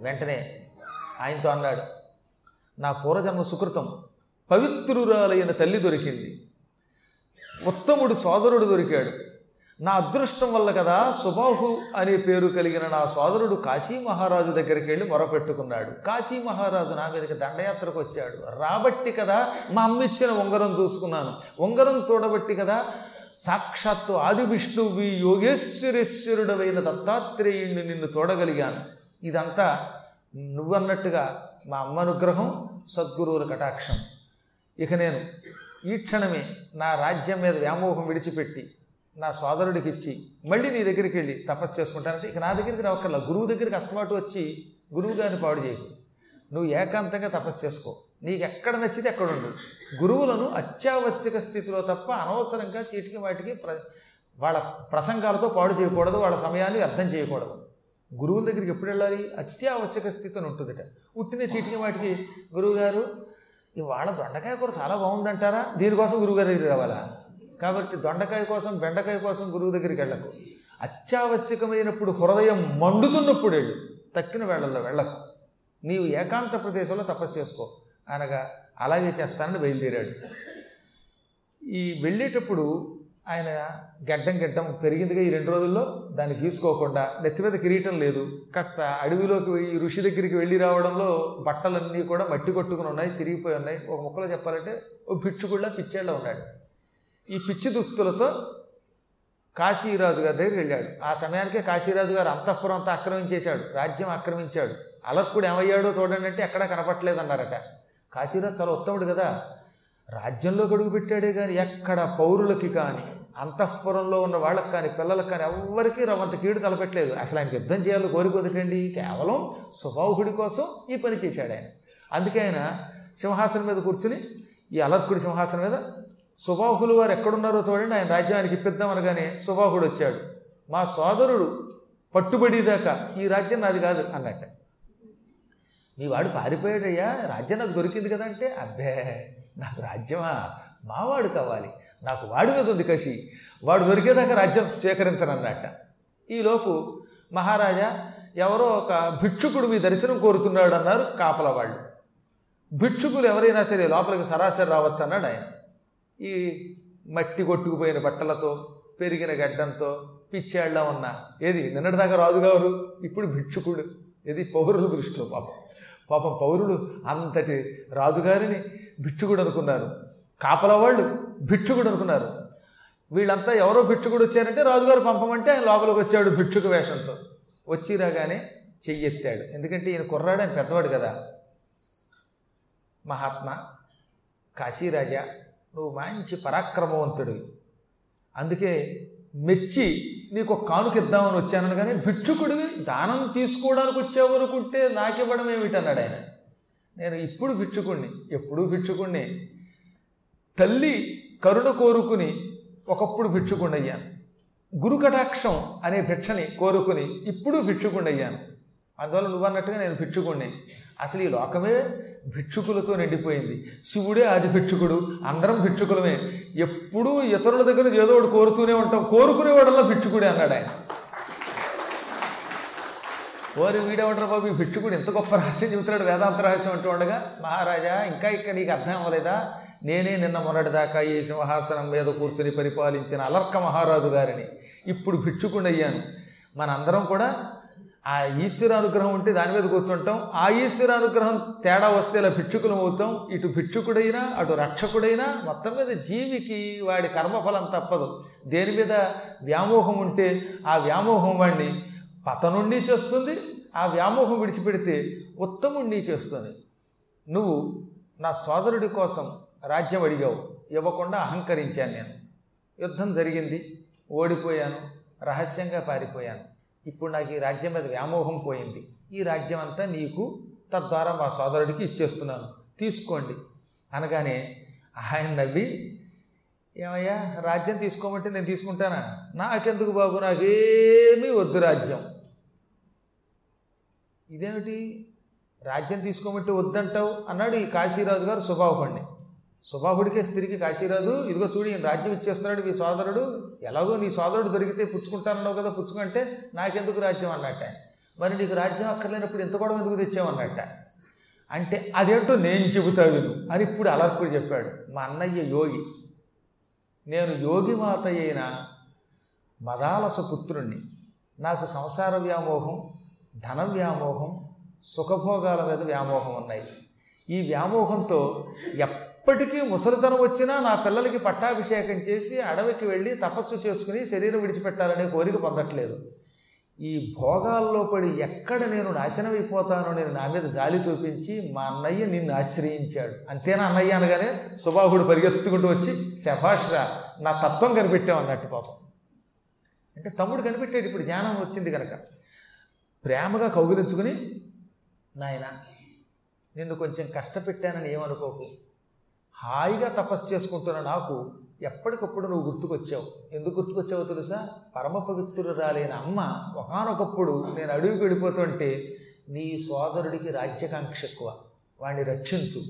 వెంటనే ఆయనతో అన్నాడు నా పూర్వజన్మ సుకృతం. పవిత్రురాలైన తల్లి దొరికింది. ఉత్తముడు సోదరుడు దొరికాడు. నా అదృష్టం వల్ల కదా సుబాహు అనే పేరు కలిగిన నా సోదరుడు కాశీ మహారాజు దగ్గరికి వెళ్ళి మొరపెట్టుకున్నాడు. కాశీ మహారాజు నా మీదకి దండయాత్రకు వచ్చాడు. రాబట్టి కదా మా అమ్మ ఇచ్చిన ఉంగరం చూసుకున్నాను. ఉంగరం చూడబట్టి కదా సాక్షాత్తు ఆది విష్ణువి యోగేశ్వరేశ్వరుడవైన దత్తాత్రేయుణ్ణి నిన్ను చూడగలిగాను. ఇదంతా నువ్వన్నట్టుగా మా అమ్మ అనుగ్రహం సద్గురువుల కటాక్షం. ఇక నేను ఈ క్షణమే నా రాజ్యం మీద వ్యామోహం విడిచిపెట్టి నా సోదరుడికి ఇచ్చి మళ్ళీ నీ దగ్గరికి వెళ్ళి తపస్సు చేసుకుంటానంటే ఇక నా దగ్గరికి రావక్కర్లా గురువు దగ్గరికి అస్తమాటు వచ్చి గురువు గారిని పాడు చేయకు నువ్వు ఏకాంతంగా తపస్సు చేసుకో. నీకు ఎక్కడ నచ్చితే ఎక్కడ ఉండు. గురువులను అత్యావశ్యక స్థితిలో తప్ప అనవసరంగా చీటికి వాటికి ప్ర వాళ్ళ ప్రసంగాలతో పాడు చేయకూడదు వాళ్ళ సమయాన్ని అర్థం చేయకూడదు. గురువుల దగ్గరికి ఎప్పుడు వెళ్ళాలి? అత్యావశ్యక స్థితిని ఉంటుందిట. ఉట్టిన చీటికి వాటికి గురువుగారు ఇవాళ దొండకాయ కూర చాలా బాగుందంటారా? దీనికోసం గురువుగారి దగ్గరికి రావాలా? కాబట్టి దొండకాయ కోసం బెండకాయ కోసం గురువు దగ్గరికి వెళ్ళకు. అత్యావశ్యకమైనప్పుడు హృదయం మండుతున్నప్పుడు వెళ్ళు. తక్కిన వేళల్లో వెళ్ళకు. నీవు ఏకాంత ప్రదేశంలో తపస్సు చేసుకో. అనగా అలాగే చేస్తానని బయలుదేరాడు. ఈ వెళ్ళేటప్పుడు ఆయన గడ్డం గడ్డం పెరిగిందిగా ఈ రెండు రోజుల్లో. దాన్ని గీసుకోకుండా నెత్తి మీద కిరీటం లేదు. కాస్త అడవిలోకి ఈ ఋషి దగ్గరికి వెళ్ళి రావడంలో బట్టలన్నీ కూడా మట్టి కొట్టుకుని ఉన్నాయి చిరిగిపోయి ఉన్నాయి. ఒక ముక్కలో చెప్పాలంటే ఓ పిచ్చుకుళ్ళ పిచ్చేళ్ళ ఉన్నాడు. ఈ పిచ్చి దుస్తులతో కాశీరాజు గారి దగ్గరికి వెళ్ళాడు. ఆ సమయానికే కాశీరాజు గారు అంతఃపురం అంతా ఆక్రమించేశాడు. రాజ్యం ఆక్రమించాడు. అలర్కుడు ఏమయ్యాడో చూడండి అంటే ఎక్కడా కనపట్లేదు అన్నారట కాశీరాజు చాలా ఉత్తముడు కదా. రాజ్యంలో గడుగు పెట్టాడే కానీ ఎక్కడ పౌరులకి కానీ అంతఃపురంలో ఉన్న వాళ్ళకి కానీ పిల్లలకు కానీ ఎవ్వరికీ రవంత కీడు తలపెట్టలేదు. అసలు ఆయనకి యుద్ధం చేయాలో కోరికొదటండి? కేవలం స్వభావుడి కోసం ఈ పని చేశాడు ఆయన. అందుకే ఆయన సింహాసనం మీద కూర్చుని ఈ అలర్కుడి సింహాసనం మీద సుబాహులు వారు ఎక్కడున్నారో చూడండి ఆయన రాజ్యానికి ఇప్పిద్దాం అనగానే సుబాహుడు వచ్చాడు. మా సోదరుడు పట్టుబడిదాకా ఈ రాజ్యం నాది కాదు అన్నట్టు. నీ వాడు పారిపోయాడయ్యా. రాజ్యం నాకు దొరికింది కదా అంటే అబ్బే నాకు రాజ్యమా? మావాడు కావాలి. నాకు వాడి మీద ఉంది కసి. వాడు దొరికేదాకా రాజ్యం సేకరించనన్నట్ట. ఈలోపు మహారాజా ఎవరో ఒక భిక్షుకుడు మీ దర్శనం కోరుతున్నాడు అన్నారు కాపల వాళ్ళు. భిక్షుకులు ఎవరైనా సరే లోపలికి సరాసరి రావచ్చు అన్నాడు ఆయన. ఈ మట్టి కొట్టుకుపోయిన బట్టలతో పెరిగిన గడ్డంతో పిచ్చేళ్ళ ఉన్న ఏది నిన్నటిదాకా రాజుగారు ఇప్పుడు భిక్షుకుడు. ఇది పౌరుల దృష్టిలో పాపం. పాపం పౌరులు అంతటి రాజుగారిని భిక్షుకుడు అనుకున్నారు. కాపల వాళ్ళు భిక్షుకుడు అనుకున్నారు. వీళ్ళంతా ఎవరో భిక్షుకుడు వచ్చారంటే రాజుగారు పంపమంటే ఆయన లోపలికి వచ్చాడు భిక్షుకు వేషంతో. వచ్చి రాగానే చెయ్యెత్తాడు. ఎందుకంటే ఈయన కుర్రాడు ఆయన పెద్దవాడు కదా. మహాత్మా కాశీరాజా నువ్వు మంచి పరాక్రమవంతుడివి. అందుకే మెచ్చి నీకు ఒక కానుక ఇద్దామని వచ్చాను కానీ భిక్షుకుడివి దానం తీసుకోవడానికి వచ్చావు అనుకుంటే నాకివ్వడం ఏమిటన్నాడు ఆయన. నేను ఇప్పుడు భిక్షుకుణ్ణి ఎప్పుడూ భిక్షుకుణ్ణి. తల్లి కరుణ కోరుకుని ఒకప్పుడు భిక్షుకుండయ్యాను గురుకటాక్షం గురు కటాక్షం అనే భిక్షని కోరుకుని ఇప్పుడు భిక్షుకుండయ్యాను అందువల్ల నువ్వు అన్నట్టుగా నేను భిక్షుకుణ్ణి. అసలు ఈ లోకమే భిక్షుకులతో నిండిపోయింది. శివుడే ఆది భిక్షుకుడు అందరం భిక్షుకులమే. ఎప్పుడూ ఇతరుల దగ్గర ఏదో ఒకటి కోరుతూనే ఉంటాం. కోరుకునేవాడల్లా భిక్షుకుడే అన్నాడు ఆయన. ఓరి వీడేమంటారు బాబు ఈ భిక్షుకుడు ఎంత గొప్ప రహస్యం చెబుతున్నాడు వేదాంత రహస్యం అంటూ ఉండగా మహారాజా ఇంకా ఇక్కడ నీకు అర్థం అవ్వలేదా? నేనే నిన్న మొన్నటిదాకా ఈ సింహాసనం మీద కూర్చుని పరిపాలించిన అలర్క మహారాజు గారిని. ఇప్పుడు భిక్షుకుడయ్యాను మనందరం కూడా ఆ ఈశ్వర అనుగ్రహం ఉంటే దాని మీద కూర్చుంటాం. ఆ ఈశ్వర అనుగ్రహం తేడా వస్తే ఇలా భిక్షుకులం అవుతాం. ఇటు భిక్షుకుడైనా అటు రక్షకుడైనా మొత్తం మీద జీవికి వాడి కర్మఫలం తప్పదు. దేని మీద వ్యామోహం ఉంటే ఆ వ్యామోహం వాడిని పతనుండి చేస్తుంది ఆ వ్యామోహం విడిచిపెడితే ఉత్తముణ్ణి చేస్తుంది. నువ్వు నా సోదరుడి కోసం రాజ్యం అడిగావు ఇవ్వకుండా అహంకరించాను నేను. యుద్ధం జరిగింది ఓడిపోయాను రహస్యంగా పారిపోయాను. ఇప్పుడు నాకు ఈ రాజ్యం మీద వ్యామోహం పోయింది. ఈ రాజ్యం అంతా నీకు తద్వారా మా సోదరుడికి ఇచ్చేస్తున్నాను. తీసుకోండి. అనగానే ఆయన నవ్వి ఏమయ్యా రాజ్యం తీసుకోమంటే నేను తీసుకుంటానా? నాకెందుకు బాబు? నాకేమీ వద్దు రాజ్యం. ఇదేమిటి? రాజ్యం తీసుకోమంటే వద్దంటావు? అన్నాడు ఈ కాశీరాజు గారు సుబాహుడిని సుబాహుడికే స్త్రీకి కాశీరాజు ఇదిగో చూడు ఈయన రాజ్యం ఇచ్చేస్తున్నాడు మీ సోదరుడు ఎలాగో నీ సోదరుడు దొరికితే పుచ్చుకుంటానన్నావు కదా పుచ్చుకుంటే నాకెందుకు రాజ్యం అన్నట్ట మరి నీకు రాజ్యం అక్కర్లేనప్పుడు ఎంత గొడవ ఎందుకు తెచ్చావన్నట్ట అంటే అదేంటో నేను చెబుతా విను. అని ఇప్పుడు అలర్కుడు చెప్పాడు. మా అన్నయ్య యోగి. నేను యోగి మాత అయిన మదాలస పుత్రుణ్ణి. నాకు సంసార వ్యామోహం ధన వ్యామోహం సుఖభోగాల మీద వ్యామోహం ఉన్నాయి. ఈ వ్యామోహంతో ఎప్పటికీ ముసలితనం వచ్చినా నా పిల్లలకి పట్టాభిషేకం చేసి అడవికి వెళ్ళి తపస్సు చేసుకుని శరీరం విడిచిపెట్టాలనే కోరిక పొందట్లేదు. ఈ భోగాల్లో పడి ఎక్కడ నేను నాశనం అయిపోతానో నేను నా మీద జాలి చూపించి మా అన్నయ్య నిన్ను ఆశ్రయించాడు. అంతేనా అన్నయ్య అనగానే సుబాహుడు పరిగెత్తుకుంటూ వచ్చి శభాష్రా నా తత్వం కనిపెట్టాం అన్నట్టు పాపం. అంటే తమ్ముడు కనిపెట్టాడు ఇప్పుడు జ్ఞానం వచ్చింది కనుక. ప్రేమగా కౌగిలించుకుని నాయన నిన్ను కొంచెం కష్టపెట్టానని ఏమనుకోకు. హాయిగా తపస్సు చేసుకుంటున్న నాకు ఎప్పటికప్పుడు నువ్వు గుర్తుకొచ్చావు. ఎందుకు గుర్తుకొచ్చావో తెలుసా? పరమ పవిత్రురాలైన అమ్మ ఒకనొకప్పుడు నేను అడవికి వెళ్ళిపోతుంటే నీ సోదరుడికి రాజ్యకాంక్ష ఎక్కువ. వాడిని రక్షించు.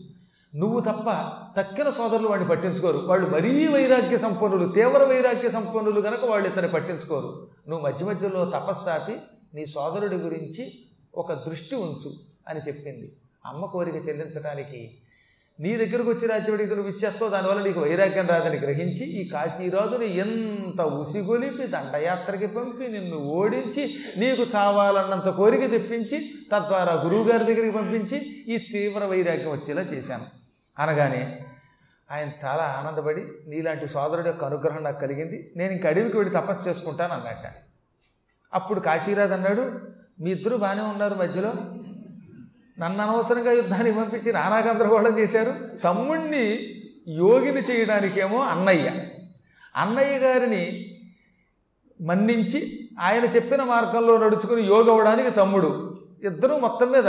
నువ్వు తప్ప తక్కిన సోదరులు వాడిని పట్టించుకోరు. వాళ్ళు మరీ వైరాగ్య సంపన్నులు తీవ్ర వైరాగ్య సంపన్నులు కనుక వాళ్ళు ఇతను పట్టించుకోరు. నువ్వు మధ్య మధ్యలో తపస్సాపి నీ సోదరుడి గురించి ఒక దృష్టి ఉంచు అని చెప్పింది. అమ్మ కోరిక చెల్లించడానికి నీ దగ్గరకు వచ్చి రాజ్యవడికి నువ్వు ఇచ్చేస్తావు దానివల్ల నీకు వైరాగ్యం రాదని గ్రహించి ఈ కాశీరాజుని ఎంత ఉసిగొలిపి దండయాత్రకి పంపి నిన్ను ఓడించి నీకు చావాలన్నంత కోరిక తెప్పించి తద్వారా గురువుగారి దగ్గరికి పంపించి ఈ తీవ్ర వైరాగ్యం వచ్చేలా చేశాను. అనగానే ఆయన చాలా ఆనందపడి నీలాంటి సోదరుడు యొక్క అనుగ్రహం నాకు కలిగింది నేను ఇంక అడవికి వెళ్ళి తపస్సు చేసుకుంటాను అన్నట్ట అప్పుడు కాశీరాజు అన్నాడు మీ ఇద్దరు బాగానే ఉన్నారు మధ్యలో నన్ను అనవసరంగా యుద్ధానికి పంపించి నానా గందరగోళం చేశారు. తమ్ముణ్ణి యోగిని చేయడానికేమో అన్నయ్య. అన్నయ్య గారిని మన్నించి ఆయన చెప్పిన మార్గంలో నడుచుకుని యోగ అవడానికి తమ్ముడు. ఇద్దరూ మొత్తం మీద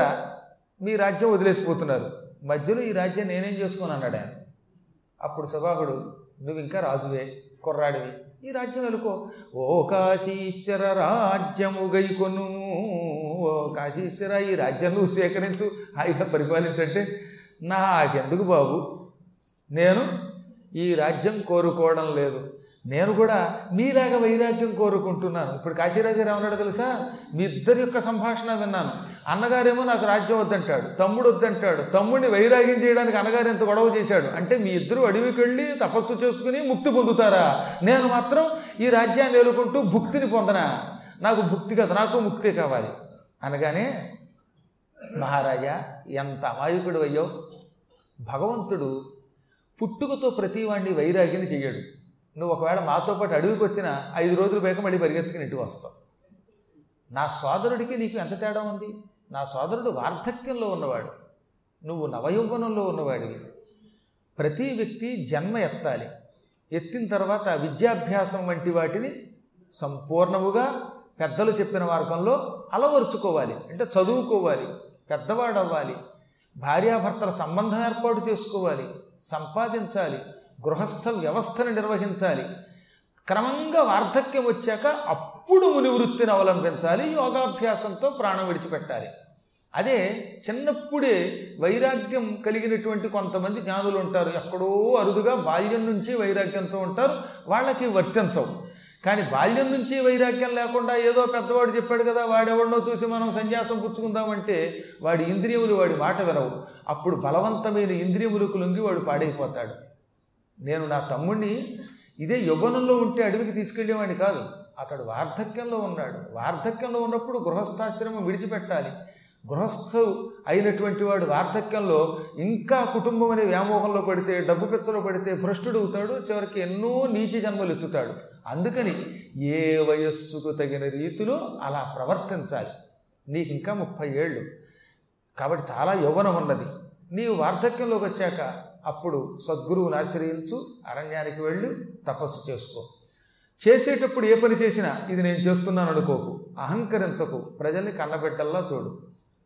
మీ రాజ్యం వదిలేసిపోతున్నారు. మధ్యలో ఈ రాజ్యం నేనేం చేసుకుని అన్నాడు ఆయన. అప్పుడు సభాకుడు నువ్వు ఇంకా రాజువే కుర్రాడివి. ఈ రాజ్యం వెలుకో ఓ కాశీశ్వర రాజ్యము గైకొను. ఓ కాశీశ్వర ఈ రాజ్యం నువ్వు సేకరించు. హాయిగా పరిపాలించంటే నాకెందుకు బాబు? నేను ఈ రాజ్యం కోరుకోవడం లేదు. నేను కూడా మీలాగా వైరాగ్యం కోరుకుంటున్నాను. ఇప్పుడు కాశీరాజు ఏమన్నాడు తెలుసా? మీ ఇద్దరి యొక్క సంభాషణ విన్నాను. అన్నగారేమో నాకు రాజ్యం వద్దంటాడు తమ్ముడు వద్దంటాడు తమ్ముడిని వైరాగ్యం చేయడానికి అన్నగారు ఎంత గొడవ చేశాడు? అంటే మీ ఇద్దరు అడవికి వెళ్ళి తపస్సు చేసుకుని ముక్తి పొందుతారా? నేను మాత్రం ఈ రాజ్యాన్ని ఎలుకుంటూ భుక్తిని పొందనా? నాకు భుక్తి కదా నాకు ముక్తి కావాలి. అనగానే మహారాజా ఎంత అమాయకుడు అయ్యో. భగవంతుడు పుట్టుకతో ప్రతివాడిని వైరాగ్యని చెయ్యడు. నువ్వు ఒకవేళ మాతో పాటు అడవికి వచ్చిన ఐదు రోజులు బయట మళ్ళీ పరిగెత్తుకుని ఇంటికి వస్తావు. నా సోదరుడికి నీకు ఎంత తేడా ఉంది? నా సోదరుడు వార్ధక్యంలో ఉన్నవాడు. నువ్వు నవయౌవనంలో ఉన్నవాడివి. ప్రతి వ్యక్తి జన్మ ఎత్తాలి. ఎత్తిన తర్వాత విద్యాభ్యాసం వంటి వాటిని సంపూర్ణముగా పెద్దలు చెప్పిన మార్గంలో అలవరుచుకోవాలి. అంటే చదువుకోవాలి. పెద్దవాడవ్వాలి. భార్యాభర్తల సంబంధం ఏర్పాటు చేసుకోవాలి. సంపాదించాలి. గృహస్థ వ్యవస్థను నిర్వహించాలి. క్రమంగా వార్ధక్యం వచ్చాక అప్పుడు మునివృత్తిని అవలంబించాలి యోగాభ్యాసంతో ప్రాణం విడిచిపెట్టాలి. అదే చిన్నప్పుడే వైరాగ్యం కలిగినటువంటి కొంతమంది జ్ఞానులు ఉంటారు. ఎక్కడో అరుదుగా బాల్యం నుంచి వైరాగ్యంతో ఉంటారు. వాళ్ళకి వర్తించవు. కానీ బాల్యం నుంచి వైరాగ్యం లేకుండా ఏదో పెద్దవాడు చెప్పాడు కదా వాడెవడనో చూసి మనం సన్యాసం పుచ్చుకుందామంటే వాడి ఇంద్రియములు వాడి మాట వినవు. అప్పుడు బలవంతమైన ఇంద్రియములకు లొంగి వాడు పాడైపోతాడు. నేను నా తమ్ముడిని ఇదే యవ్వనంలో ఉంటే అడవికి తీసుకెళ్ళేవాడిని కాదు. అతడు వార్ధక్యంలో ఉన్నాడు. వార్ధక్యంలో ఉన్నప్పుడు గృహస్థాశ్రమం విడిచిపెట్టాలి. గృహస్థు అయినటువంటి వాడు వార్ధక్యంలో ఇంకా కుటుంబం అనే వ్యామోహంలో పడితే డబ్బు పిచ్చలో పడితే భ్రష్టుడు అవుతాడు చివరికి ఎన్నో నీచి జన్మలు ఎత్తుతాడు. అందుకని ఏ వయస్సుకు తగిన రీతిలో అలా ప్రవర్తించాలి. నీకు ఇంకా ముప్పై ఏళ్ళు. కాబట్టి చాలా యవ్వనం ఉన్నది. నీవు వార్ధక్యంలోకి వచ్చాక అప్పుడు సద్గురువుని ఆశ్రయించు అరణ్యానికి వెళ్ళి తపస్సు చేసుకో. చేసేటప్పుడు ఏ పని చేసినా ఇది నేను చేస్తున్నాను అనుకోకు. అహంకరించకు. ప్రజల్ని కన్నబెట్టల్లా చూడు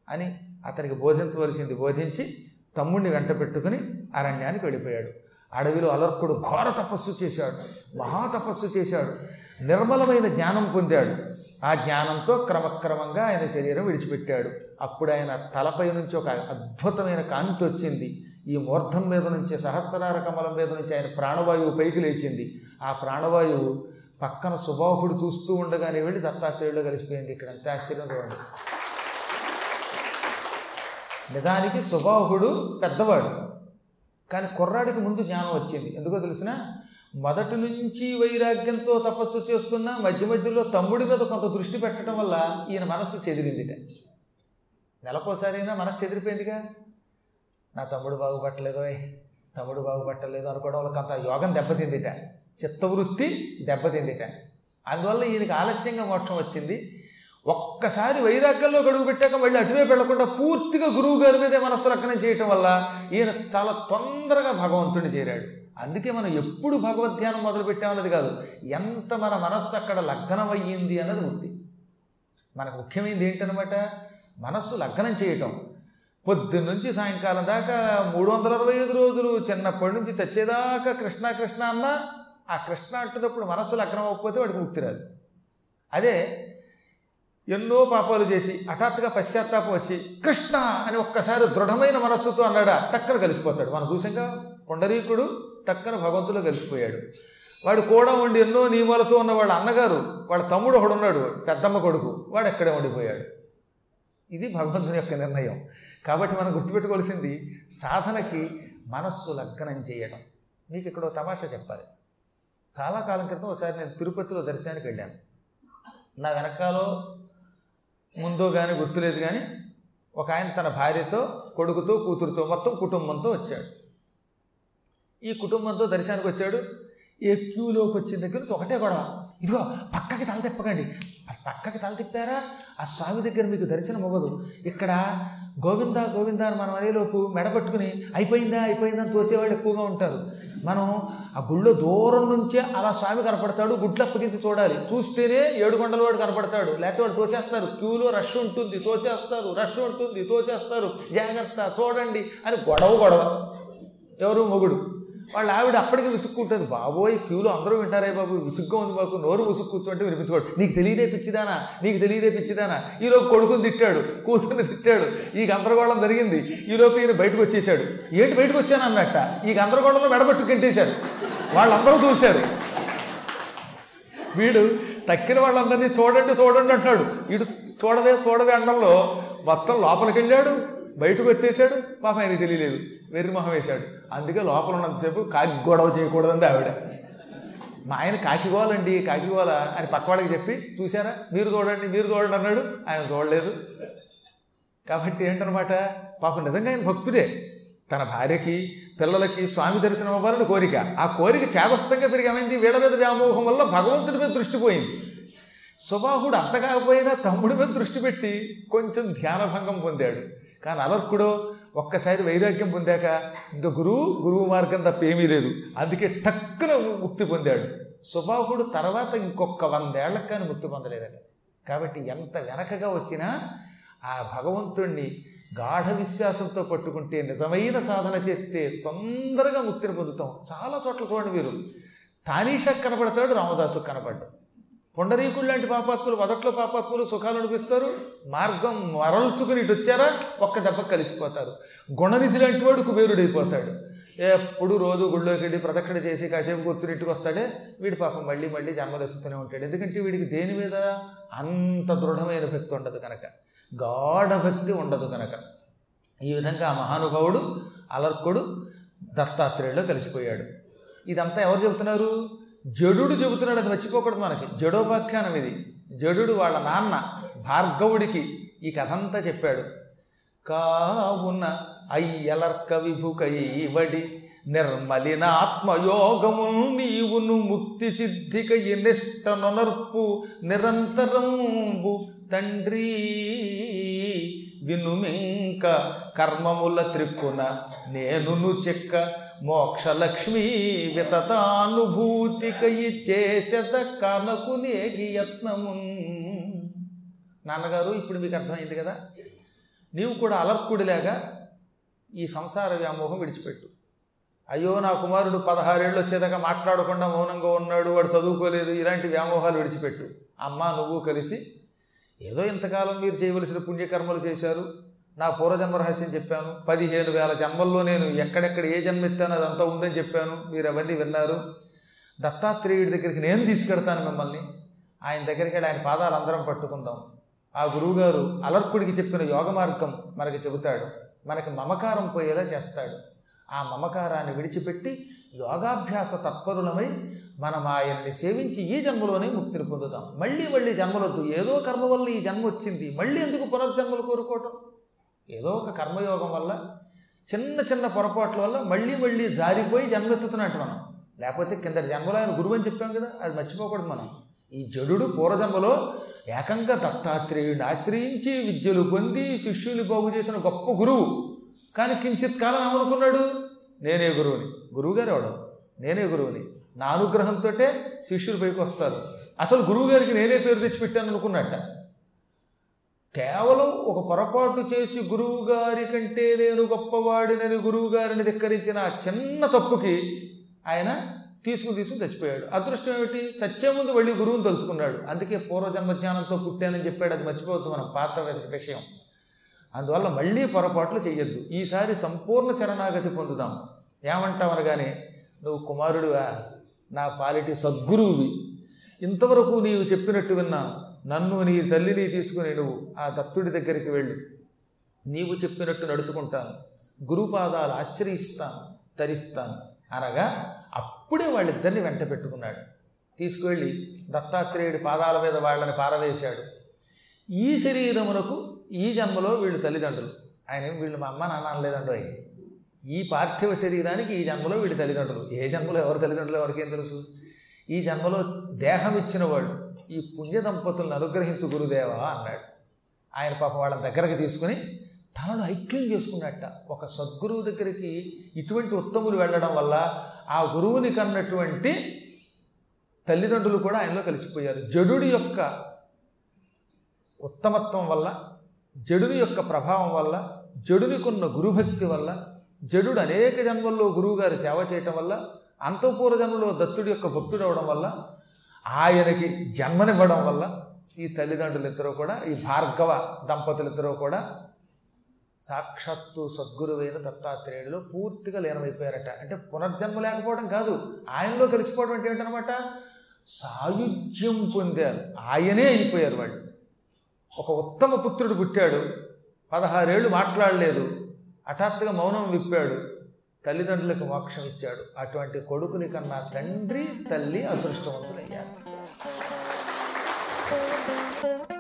అని అతనికి బోధించవలసింది బోధించి తమ్ముడిని వెంట పెట్టుకుని అరణ్యానికి వెళ్ళిపోయాడు. అడవిలో అలర్కుడు ఘోర తపస్సు చేశాడు మహా తపస్సు చేశాడు నిర్మలమైన జ్ఞానం పొందాడు. ఆ జ్ఞానంతో క్రమక్రమంగా ఆయన శరీరం విడిచిపెట్టాడు. అప్పుడు ఆయన తలపై నుంచి ఒక అద్భుతమైన కాంతి వచ్చింది. ఈ మూర్ధం మీద నుంచి సహస్రార కమలం మీద నుంచి ఆయన ప్రాణవాయువు పైకి లేచింది. ఆ ప్రాణవాయువు పక్కన సుబాహుడు చూస్తూ ఉండగానే వెళ్ళి దత్తాత్రేయుడు కలిసిపోయింది. ఇక్కడ అంతే ఆశ్చర్యం చూడండి. నిజానికి సుబాహుడు పెద్దవాడు కానీ కుర్రాడికి ముందు జ్ఞానం వచ్చింది. ఎందుకో తెలిసిన మొదటి నుంచి వైరాగ్యంతో తపస్సు చేస్తున్న మధ్య మధ్యలో తమ్ముడి మీద కొంత దృష్టి పెట్టడం వల్ల ఈయన మనస్సు చెదిరిందిట. నెలకోసారైనా మనస్సు చెదిరిపోయిందిగా. నా తమ్ముడు బాగుపట్టలేదో తమ్ముడు బాగుపట్టలేదు అనుకోవడం వాళ్ళకి అంత యోగం దెబ్బతిందిట. చిత్తవృత్తి దెబ్బతిందిట. అందువల్ల ఈయనకి ఆలస్యంగా మోక్షం వచ్చింది. ఒక్కసారి వైరాగ్యంలో గడువు పెట్టాక మళ్ళీ అటువైపు వెళ్ళకుండా పూర్తిగా గురువు గారి మీదే మనస్సు లగ్నం చేయటం వల్ల ఈయన చాలా తొందరగా భగవంతుడిని చేరాడు. అందుకే మనం ఎప్పుడు భగవద్ధ్యానం మొదలు పెట్టామన్నది కాదు ఎంత మన మనస్సు అక్కడ లగ్నం అయ్యింది అన్నది ఉంది మనకు ముఖ్యమైనది ఏంటనమాట మనస్సు లగ్నం చేయటం. పొద్దున్న నుంచి సాయంకాలం దాకా మూడు వందల అరవై ఐదు రోజులు చిన్నప్పటి నుంచి చచ్చేదాకా కృష్ణ కృష్ణ అన్న ఆ కృష్ణ అంటున్నప్పుడు మనస్సులు లగ్నం అవ్వకపోతే వాడికి ముక్తి రాదు. అదే ఎన్నో పాపాలు చేసి హఠాత్తుగా పశ్చాత్తాపం వచ్చి కృష్ణ అని ఒక్కసారి దృఢమైన మనస్సుతో అన్నాడా టక్కన కలిసిపోతాడు. మనం చూసాక పుండరీకుడు టక్కన భగవంతులో కలిసిపోయాడు. వాడు కూడా ఉండి ఎన్నో నియమాలతో ఉన్న వాడు అన్నగారు వాడు తమ్ముడు ఒకడున్నాడు పెద్దమ్మ కొడుకు వాడు ఎక్కడే ఉండిపోయాడు. ఇది భగవంతుని యొక్క నిర్ణయం. కాబట్టి మనం గుర్తుపెట్టుకోవాల్సింది సాధనకి మనస్సు లగ్నం చేయడం. మీకు ఇక్కడ తమాషా చెప్పాలి. చాలా కాలం క్రితం ఒకసారి నేను తిరుపతిలో దర్శనానికి వెళ్ళాను. నా వెనకాలో ముందో కానీ గుర్తులేదు కానీ ఒక ఆయన తన భార్యతో కొడుకుతో కూతురుతో మొత్తం కుటుంబంతో వచ్చాడు. ఈ కుటుంబంతో దర్శనానికి వచ్చాడు. ఏ క్యూలోకి వచ్చిన దగ్గర ఒకటే గొడవ. ఇదిగో పక్కకి తల తిప్పకండి. పక్కకి తల తిప్పారా? ఆ స్వామి దగ్గర మీకు దర్శనం అవ్వదు. ఇక్కడ గోవిందా గోవిందా అని మనం అనేలోపు మెడపట్టుకుని అయిపోయిందా అయిపోయిందా అని తోసేవాళ్ళు ఎక్కువగా ఉంటారు. మనం ఆ గుళ్ళో దూరం నుంచే అలా స్వామి కనపడతాడు గుడ్లు అప్పగించి చూడాలి. చూస్తేనే ఏడుగొండల వాడు కనపడతాడు. లేకపోతే వాడు తోసేస్తారు. క్యూలో రష్ ఉంటుంది తోసేస్తారు. రష్ ఉంటుంది తోసేస్తారు. జాగ్రత్త చూడండి అని గొడవ గొడవ. ఎవరు? మొగుడు. వాళ్ళ ఆవిడ అప్పటికి విసుక్కుంటుంది. బాబోయ్ క్యూలో అందరూ వింటారే బాబు. విసుగ్గా ఉంది బాబు. నోరు ముసుగు కూర్చోంటే వినిపించుకోడు. నీకు తెలియదే పిచ్చిదానా? నీకు తెలియదే పిచ్చిదానా? ఈలోపు కొడుకుని తిట్టాడు. కూతుర్ని తిట్టాడు. ఈ గందరగోళం జరిగింది. ఈలోపు ఈయన బయటకు వచ్చేసాడు. ఏంటి బయటకు వచ్చాను? అన్నట్ట. ఈ గందరగోళంలో మెడబట్టు కెంటేశారు వాళ్ళందరూ చూశారు. వీడు తక్కిన వాళ్ళందరినీ చూడండి చూడండి అంటున్నాడు. వీడు చూడదే చూడవే అండంలో మొత్తం లోపలికి వెళ్ళాడు బయటకు వచ్చేసాడు పాప ఆయనకి తెలియలేదు. వెర్రి మొహం వేశాడు. అందుకే లోపల ఉన్నంతసేపు కాకి గొడవ చేయకూడదండి ఆవిడ. మా ఆయన కాకిగోలండి కాకిగోల అని పక్కవాడికి చెప్పి చూసారా మీరు చూడండి మీరు చూడండి అన్నాడు. ఆయన చూడలేదు. కాబట్టి ఏంటనమాట? పాపం నిజంగా ఆయన భక్తుడే. తన భార్యకి పిల్లలకి స్వామి దర్శనం అవ్వాలని కోరిక. ఆ కోరిక చేదస్తంగా పెరిగామైంది. వీళ్ళ మీద వ్యామోహం వల్ల భగవంతుడి మీద దృష్టి పోయింది. సుబాహుడు అంతకాకపోయినా తమ్ముడి మీద దృష్టి పెట్టి కొంచెం ధ్యానభంగం పొందాడు. కానీ అలర్కుడో ఒక్కసారి వైరాగ్యం పొందాక ఇంకా గురువు గురువు మార్గం తప్ప ఏమీ లేదు. అందుకే టక్కున ముక్తి పొందాడు. సుబాహుడు తర్వాత ఇంకొక వందేళ్ళకు కానీ ముక్తి పొందలేదట కాబట్టి ఎంత వెనకగా వచ్చినా ఆ భగవంతుణ్ణి గాఢ విశ్వాసంతో పట్టుకుంటే నిజమైన సాధన చేస్తే తొందరగా ముక్తిని పొందుతాం. చాలా చోట్ల చూడండి మీరు. తానీషా కనపడతాడు రామదాసు కనపడ్డాడు. పొండరీకుడు లాంటి పాపాత్ములు మొదట్లో పాపాత్ములు సుఖాలు అనిపిస్తారు మార్గం మరల్చుకుని ఇటు వచ్చారా? ఒక్క దెబ్బ కలిసిపోతారు. గుణనిధి లాంటి వాడు కుబేరుడైపోతాడు. ఎప్పుడు రోజు గుళ్ళోకి వెళ్ళి ప్రదక్షిణ చేసి కాసేపు కూర్చుని ఇంటికి వస్తాడే? వీడి పాపం మళ్ళీ మళ్ళీ జన్మలెత్తుతూనే ఉంటాడు. ఎందుకంటే వీడికి దేని మీద అంత దృఢమైన భక్తి ఉండదు కనుక. గాఢ భక్తి ఉండదు కనుక. ఈ విధంగా ఆ మహానుభావుడు అలర్కుడు దత్తాత్రేయులో కలిసిపోయాడు. ఇదంతా ఎవరు చెబుతున్నారు? జడుడు చెబుతున్నాడు అది మర్చిపోకూడదు మనకి. జడోపాఖ్యానం ఇది. జడుడు వాళ్ళ నాన్న భార్గవుడికి ఈ కథంతా చెప్పాడు. కావున అయ్యలర్క విభుకైవడి నిర్మలినాత్మయోగము నీవును ముక్తి సిద్ధిక నిష్ట నొనర్పు నిరంతరంబు తండ్రి వినుమింక కర్మముల త్రిక్కున నేనును చెక్క మోక్షలక్ష్మీ చేసేత కనకు నేగి యత్నమున్. నాన్నగారు ఇప్పుడు మీకు అర్థమైంది కదా? నీవు కూడా అలర్కుడిలాగా ఈ సంసార వ్యామోహం విడిచిపెట్టు. అయ్యో నా కుమారుడు పదహారేళ్ళు వచ్చేదాకా మాట్లాడకుండా మౌనంగా ఉన్నాడు వాడు చదువుకోలేదు ఇలాంటి వ్యామోహాలు విడిచిపెట్టు. అమ్మ నువ్వు కలిసి ఏదో ఇంతకాలం మీరు చేయవలసిన పుణ్యకర్మలు చేశారు. నా పూర్వజన్మ రహస్యం చెప్పాను. పదిహేను వేల జన్మల్లో నేను ఎక్కడెక్కడ ఏ జన్మ ఎత్తానో అదంతా ఉందని చెప్పాను. మీరు అవన్నీ విన్నారు. దత్తాత్రేయుడి దగ్గరికి నేను తీసుకెడతాను మిమ్మల్ని. ఆయన దగ్గరికి వెళ్ళి ఆయన పాదాలు అందరం పట్టుకుందాం. ఆ గురువుగారు అలర్కుడికి చెప్పిన యోగ మార్గం మనకి చెబుతాడు. మనకి మమకారం పోయేలా చేస్తాడు. ఆ మమకారాన్ని విడిచిపెట్టి యోగాభ్యాస తత్పరులమై మనం ఆయన్ని సేవించి ఈ జన్మలోనే ముక్తిని పొందుతాం మళ్ళీ మళ్ళీ జన్మలొద్దు. ఏదో కర్మ వల్ల ఈ జన్మ వచ్చింది. మళ్ళీ ఎందుకు పునర్జన్మలు కోరుకోవటం? ఏదో ఒక కర్మయోగం వల్ల చిన్న చిన్న పొరపాట్ల వల్ల మళ్ళీ మళ్ళీ జారిపోయి జన్మెత్తుతున్నట్టు మనం. లేకపోతే కిందటి జన్మలో ఆయన గురువు అని చెప్పాం కదా అది మర్చిపోకూడదు మనం. ఈ జడుడు పూర్వజన్మలో ఏకంగా దత్తాత్రేయుడిని ఆశ్రయించి విద్యలు పొంది శిష్యులు బాగు చేసిన గొప్ప గురువు. కానీ కించిత్ కాలం ఏమనుకున్నాడు? నేనే గురువుని. గురువుగారు ఎవడు నేనే గురువుని. నా అనుగ్రహంతో శిష్యులు పైకి వస్తారు. అసలు గురువుగారికి నేనే పేరు తెచ్చిపెట్టాను అనుకున్నట్ట. కేవలం ఒక పొరపాటు చేసి గురువు గారి కంటే నేను గొప్పవాడినని గురువు గారిని ధిక్కరించిన ఆ చిన్న తప్పుకి ఆయన తీసుకుని తీసుకుని చచ్చిపోయాడు. అదృష్టం ఏమిటి? చచ్చే ముందు వెళ్ళి గురువుని తలుచుకున్నాడు. అందుకే పూర్వజన్మ జ్ఞానంతో పుట్టానని చెప్పాడు. అది మర్చిపోవద్దు మనం పాత విషయం. అందువల్ల మళ్ళీ పొరపాట్లు చేయొద్దు ఈసారి సంపూర్ణ శరణాగతి పొందుదాం. ఏమంటావు అనగానే నువ్వు కుమారుడివా? నా పాలిటి సద్గురువువి. ఇంతవరకు నీవు చెప్పినట్టు విన్నాను. నన్ను నీ తల్లిని తీసుకుని నువ్వు ఆ దత్తుడి దగ్గరికి వెళ్ళు. నీవు చెప్పినట్టు నడుచుకుంటాను. గురుపాదాలు ఆశ్రయిస్తాను తరిస్తాను. అనగా అప్పుడే వాళ్ళిద్దరిని వెంట పెట్టుకున్నాడు. తీసుకువెళ్ళి దత్తాత్రేయుడి పాదాల మీద వాళ్ళని పారవేశాడు. ఈ శరీరమునకు ఈ జన్మలో వీళ్ళు తల్లిదండ్రులు. ఆయన వీళ్ళు మా అమ్మ నాన్న అనలేదండో ఈ పార్థివ శరీరానికి ఈ జన్మలో వీడి తల్లిదండ్రులు. ఏ జన్మలో ఎవరు తల్లిదండ్రులు ఎవరికేం తెలుసు? ఈ జన్మలో దేహం ఇచ్చిన వాళ్ళు. ఈ పుణ్య దంపతులను అనుగ్రహించు గురుదేవా అన్నాడు. ఆయన పాపం వాళ్ళ దగ్గరకు తీసుకుని తనను ఐక్యం చేసుకున్నట్ట. ఒక సద్గురువు దగ్గరికి ఇటువంటి ఉత్తములు వెళ్ళడం వల్ల ఆ గురువుని కన్నటువంటి తల్లిదండ్రులు కూడా ఆయనలో కలిసిపోయారు. జడుడి యొక్క ఉత్తమత్వం వల్ల జడుని యొక్క ప్రభావం వల్ల జడునికున్న గురుభక్తి వల్ల జడుడు అనేక జన్మల్లో గురువుగారి సేవ చేయటం వల్ల అంతఃపూర్వ జన్మలో దత్తుడి యొక్క భక్తుడు అవడం వల్ల ఆయనకి జన్మనివ్వడం వల్ల ఈ తల్లిదండ్రులు ఇద్దరూ కూడా ఈ భార్గవ దంపతులిద్దరూ కూడా సాక్షాత్తు సద్గురువైన దత్తాత్రేయుడిలో పూర్తిగా లీనమైపోయారట. అంటే పునర్జన్మ లేకపోవడం కాదు ఆయనలో కలిసిపోవడం అంటే ఏంటనమాట? సాయుధ్యం పొందారు. ఆయనే అయిపోయారు వాళ్ళు. ఒక ఉత్తమ పుత్రుడు పుట్టాడు పదహారేళ్ళు మాట్లాడలేదు హఠాత్తుగా మౌనం విప్పాడు తల్లిదండ్రులకు మోక్షం ఇచ్చాడు. అటువంటి కొడుకుని కన్నా తండ్రి తల్లి అదృష్టవంతులయ్యారు.